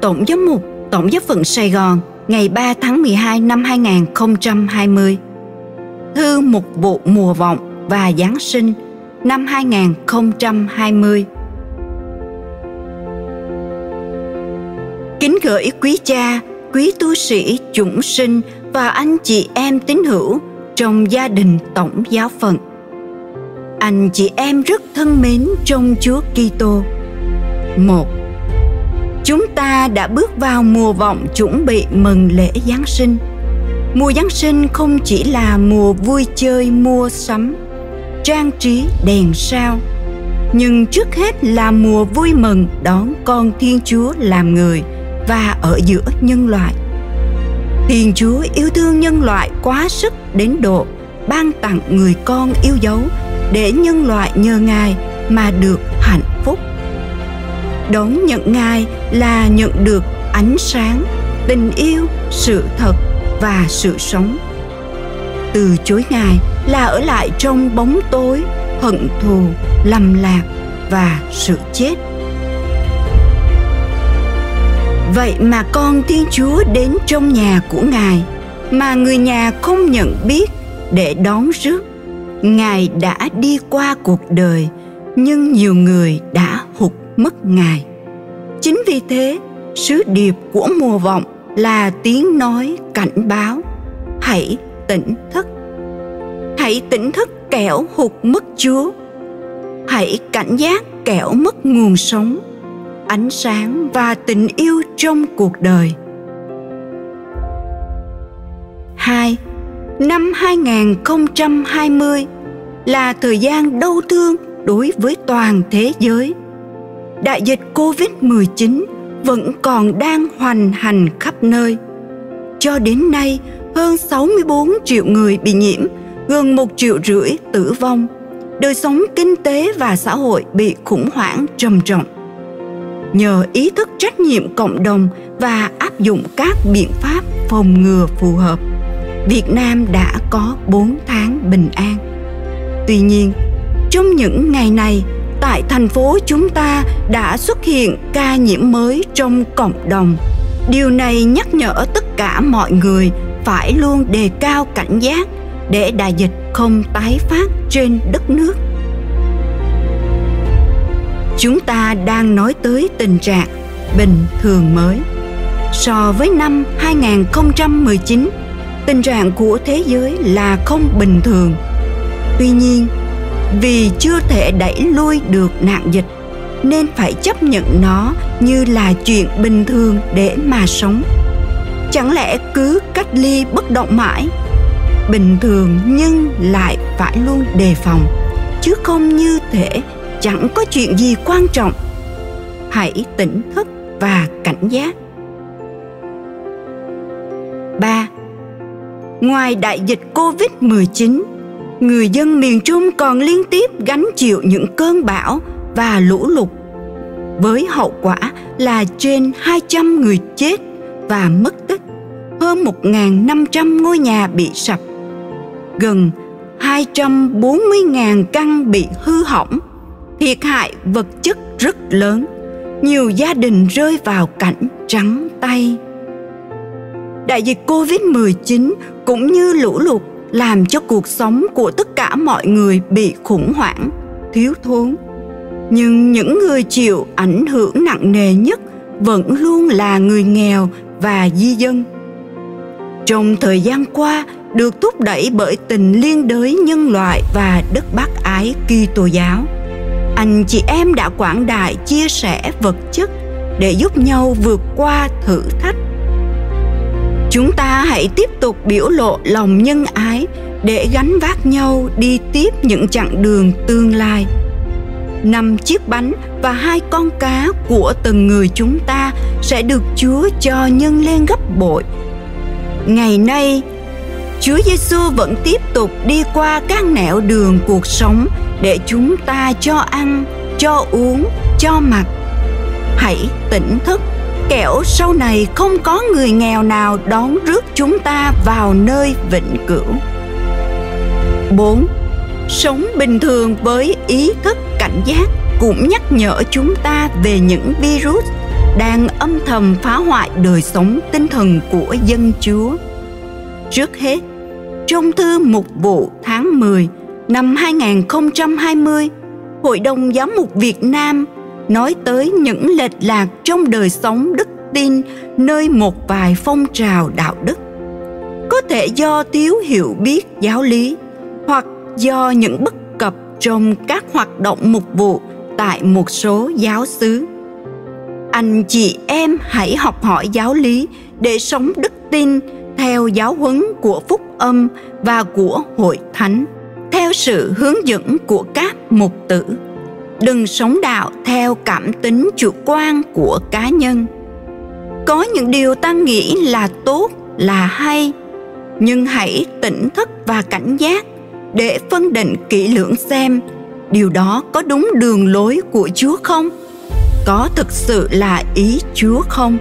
Tổng giám mục Tổng giáo phận Sài Gòn ngày 3 tháng 12 năm 2020. Thư mục vụ mùa vọng và Giáng sinh năm 2020. Kính gửi quý cha, quý tu sĩ, chúng sinh và anh chị em tín hữu trong gia đình Tổng giáo phận. Anh chị em rất thân mến trong Chúa Kitô. Một chúng ta đã bước vào mùa vọng chuẩn bị mừng lễ Giáng sinh. Mùa Giáng sinh không chỉ là mùa vui chơi mua sắm, trang trí đèn sao, nhưng trước hết là mùa vui mừng đón con Thiên Chúa làm người và ở giữa nhân loại. Thiên Chúa yêu thương nhân loại quá sức đến độ ban tặng người con yêu dấu để nhân loại nhờ Ngài mà được hạnh phúc đón nhận ngài là nhận được ánh sáng, tình yêu, sự thật và sự sống. Từ chối ngài là ở lại trong bóng tối, hận thù, lầm lạc và sự chết. Vậy mà con thiên chúa đến trong nhà của ngài, mà người nhà không nhận biết để đón rước. Ngài đã đi qua cuộc đời, nhưng nhiều người đã hụt mất ngài chính vì thế, sứ điệp của mùa vọng là tiếng nói cảnh báo hãy tỉnh thức hãy tỉnh thức kẻo hụt mất chúa hãy cảnh giác kẻo mất nguồn sống ánh sáng và tình yêu trong cuộc đời. 2. Năm 2020 là thời gian đau thương đối với toàn thế giới – đại dịch Covid-19 vẫn còn đang hoành hành khắp nơi. Cho đến nay, hơn 64 triệu người bị nhiễm, gần một triệu rưỡi tử vong. Đời sống kinh tế và xã hội bị khủng hoảng trầm trọng. Nhờ ý thức trách nhiệm cộng đồng và áp dụng các biện pháp phòng ngừa phù hợp, Việt Nam đã có 4 tháng bình an. Tuy nhiên, trong những ngày này, tại thành phố chúng ta đã xuất hiện ca nhiễm mới trong cộng đồng. Điều này nhắc nhở tất cả mọi người phải luôn đề cao cảnh giác để đại dịch không tái phát trên đất nước. Chúng ta đang nói tới tình trạng bình thường mới. So với năm 2019 tình trạng của thế giới là không bình thường. Tuy nhiên vì chưa thể đẩy lui được nạn dịch nên phải chấp nhận nó như là chuyện bình thường để mà sống. Chẳng lẽ cứ cách ly bất động mãi bình thường nhưng lại phải luôn đề phòng chứ không như thể chẳng có chuyện gì quan trọng? Hãy tỉnh thức và cảnh giác. 3. Ngoài đại dịch Covid-19, người dân miền Trung còn liên tiếp gánh chịu những cơn bão và lũ lụt với hậu quả là trên 200 người chết và mất tích, hơn 1.500 ngôi nhà bị sập, gần 240.000 căn bị hư hỏng, thiệt hại vật chất rất lớn, nhiều gia đình rơi vào cảnh trắng tay. Đại dịch Covid-19 cũng như lũ lụt làm cho cuộc sống của tất cả mọi người bị khủng hoảng, thiếu thốn nhưng những người chịu ảnh hưởng nặng nề nhất vẫn luôn là người nghèo và di dân trong thời gian qua, được thúc đẩy bởi tình liên đới nhân loại và đất bác ái Kitô giáo. Anh chị em đã quảng đại chia sẻ vật chất để giúp nhau vượt qua thử thách chúng ta hãy tiếp tục biểu lộ lòng nhân ái để gánh vác nhau đi tiếp những chặng đường tương lai năm chiếc bánh và hai con cá của từng người chúng ta sẽ được Chúa cho nhân lên gấp bội. Ngày nay, Chúa Giêsu vẫn tiếp tục đi qua các nẻo đường cuộc sống để chúng ta cho ăn, cho uống, cho mặc. Hãy tỉnh thức kẻo sau này không có người nghèo nào đón rước chúng ta vào nơi vĩnh cửu. 4. Sống bình thường với ý thức cảnh giác cũng nhắc nhở chúng ta về những virus đang âm thầm phá hoại đời sống tinh thần của dân Chúa. Trước hết, trong thư mục vụ tháng 10 năm 2020, Hội đồng Giám mục Việt Nam nói tới những lệch lạc trong đời sống đức tin nơi một vài phong trào đạo đức. Có thể do thiếu hiểu biết giáo lý, hoặc do những bất cập trong các hoạt động mục vụ tại một số giáo xứ. Anh chị em hãy học hỏi giáo lý để sống đức tin theo giáo huấn của phúc âm và của hội thánh, theo sự hướng dẫn của các mục tử đừng sống đạo theo cảm tính chủ quan của cá nhân. Có những điều ta nghĩ là tốt, là hay, nhưng hãy tỉnh thức và cảnh giác để phân định kỹ lưỡng xem điều đó có đúng đường lối của chúa không? Có thực sự là ý chúa không?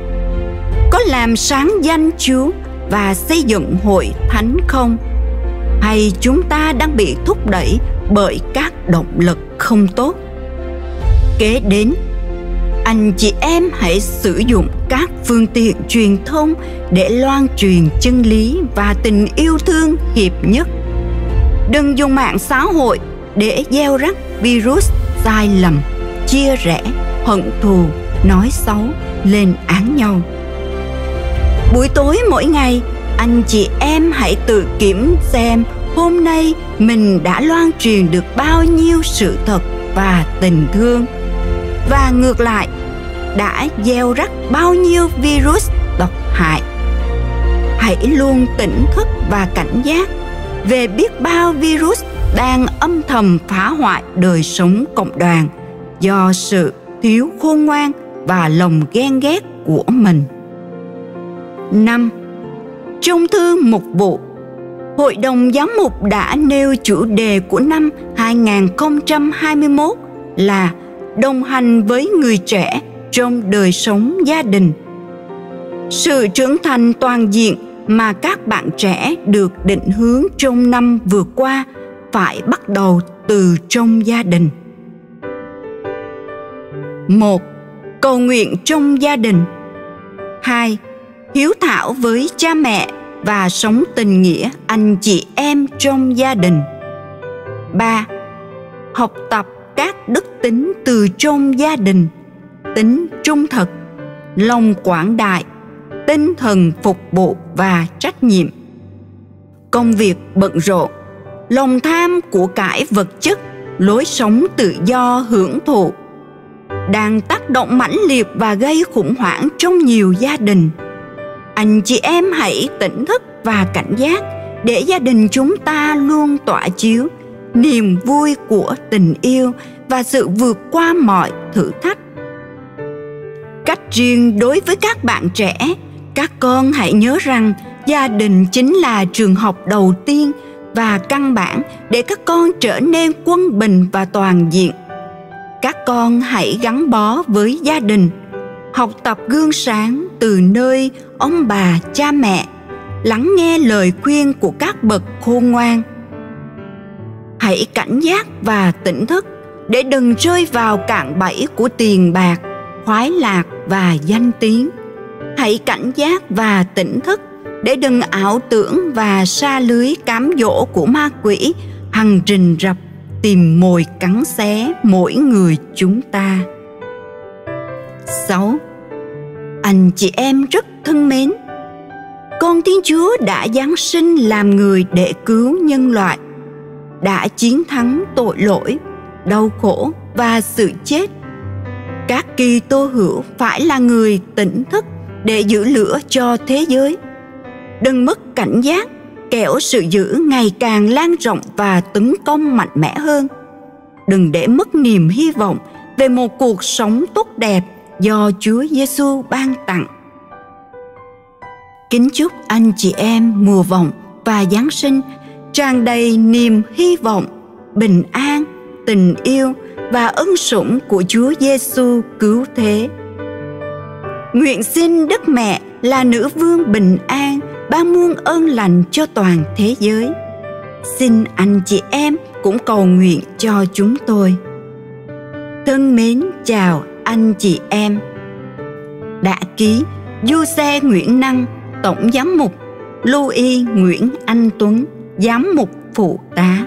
Có làm sáng danh chúa và xây dựng hội thánh không? Hay chúng ta đang bị thúc đẩy bởi các động lực không tốt? Kế đến. Anh chị em hãy sử dụng các phương tiện truyền thông để loan truyền chân lý và tình yêu thương hiệp nhất. Đừng dùng mạng xã hội để gieo rắc virus sai lầm, chia rẽ, hận thù, nói xấu, lên án nhau. Buổi tối mỗi ngày, anh chị em hãy tự kiểm xem hôm nay mình đã loan truyền được bao nhiêu sự thật và tình thương và ngược lại đã gieo rắc bao nhiêu virus độc hại hãy luôn tỉnh thức và cảnh giác về biết bao virus đang âm thầm phá hoại đời sống cộng đoàn do sự thiếu khôn ngoan và lòng ghen ghét của mình. 5. Trong thư mục vụ, Hội đồng Giám mục đã nêu chủ đề của năm 2021 là đồng hành với người trẻ trong đời sống gia đình. Sự trưởng thành toàn diện mà các bạn trẻ được định hướng trong năm vừa qua phải bắt đầu từ trong gia đình. Một, cầu nguyện trong gia đình. Hai, hiếu thảo với cha mẹ và sống tình nghĩa anh chị em trong gia đình. Ba, học tập đức tính từ trong gia đình, tính trung thực, lòng quảng đại, tinh thần phục vụ và trách nhiệm. Công việc bận rộn, lòng tham của cải vật chất, lối sống tự do hưởng thụ, đang tác động mãnh liệt và gây khủng hoảng trong nhiều gia đình. Anh chị em hãy tỉnh thức và cảnh giác để gia đình chúng ta luôn tỏa chiếu niềm vui của tình yêu và sự vượt qua mọi thử thách. Cách riêng đối với các bạn trẻ, các con hãy nhớ rằng gia đình chính là trường học đầu tiên và căn bản để các con trở nên quân bình và toàn diện. Các con hãy gắn bó với gia đình, học tập gương sáng từ nơi ông bà, cha mẹ, lắng nghe lời khuyên của các bậc khôn ngoan hãy cảnh giác và tỉnh thức để đừng rơi vào cạn bẫy của tiền bạc khoái lạc và danh tiếng hãy cảnh giác và tỉnh thức để đừng ảo tưởng và xa lưới cám dỗ của ma quỷ hằng rình rập tìm mồi cắn xé mỗi người chúng ta. 6. Anh chị em rất thân mến, con Thiên Chúa đã giáng sinh làm người để cứu nhân loại, đã chiến thắng tội lỗi, đau khổ và sự chết. Các kỳ tô hữu phải là người tỉnh thức để giữ lửa cho thế giới. Đừng mất cảnh giác kẻo sự giữ ngày càng lan rộng và tấn công mạnh mẽ hơn. Đừng để mất niềm hy vọng về một cuộc sống tốt đẹp do Chúa Giêsu ban tặng. Kính chúc anh chị em mùa vọng và Giáng sinh tràn đầy niềm hy vọng, bình an, tình yêu và ân sủng của Chúa Giêsu cứu thế. Nguyện xin Đức Mẹ là nữ vương bình an ban muôn ơn lành cho toàn thế giới. Xin anh chị em cũng cầu nguyện cho chúng tôi. Thân mến chào anh chị em. đã ký Du Xe Nguyễn Năng, Tổng Giám mục Louis Nguyễn Anh Tuấn, Giám mục Phụ tá.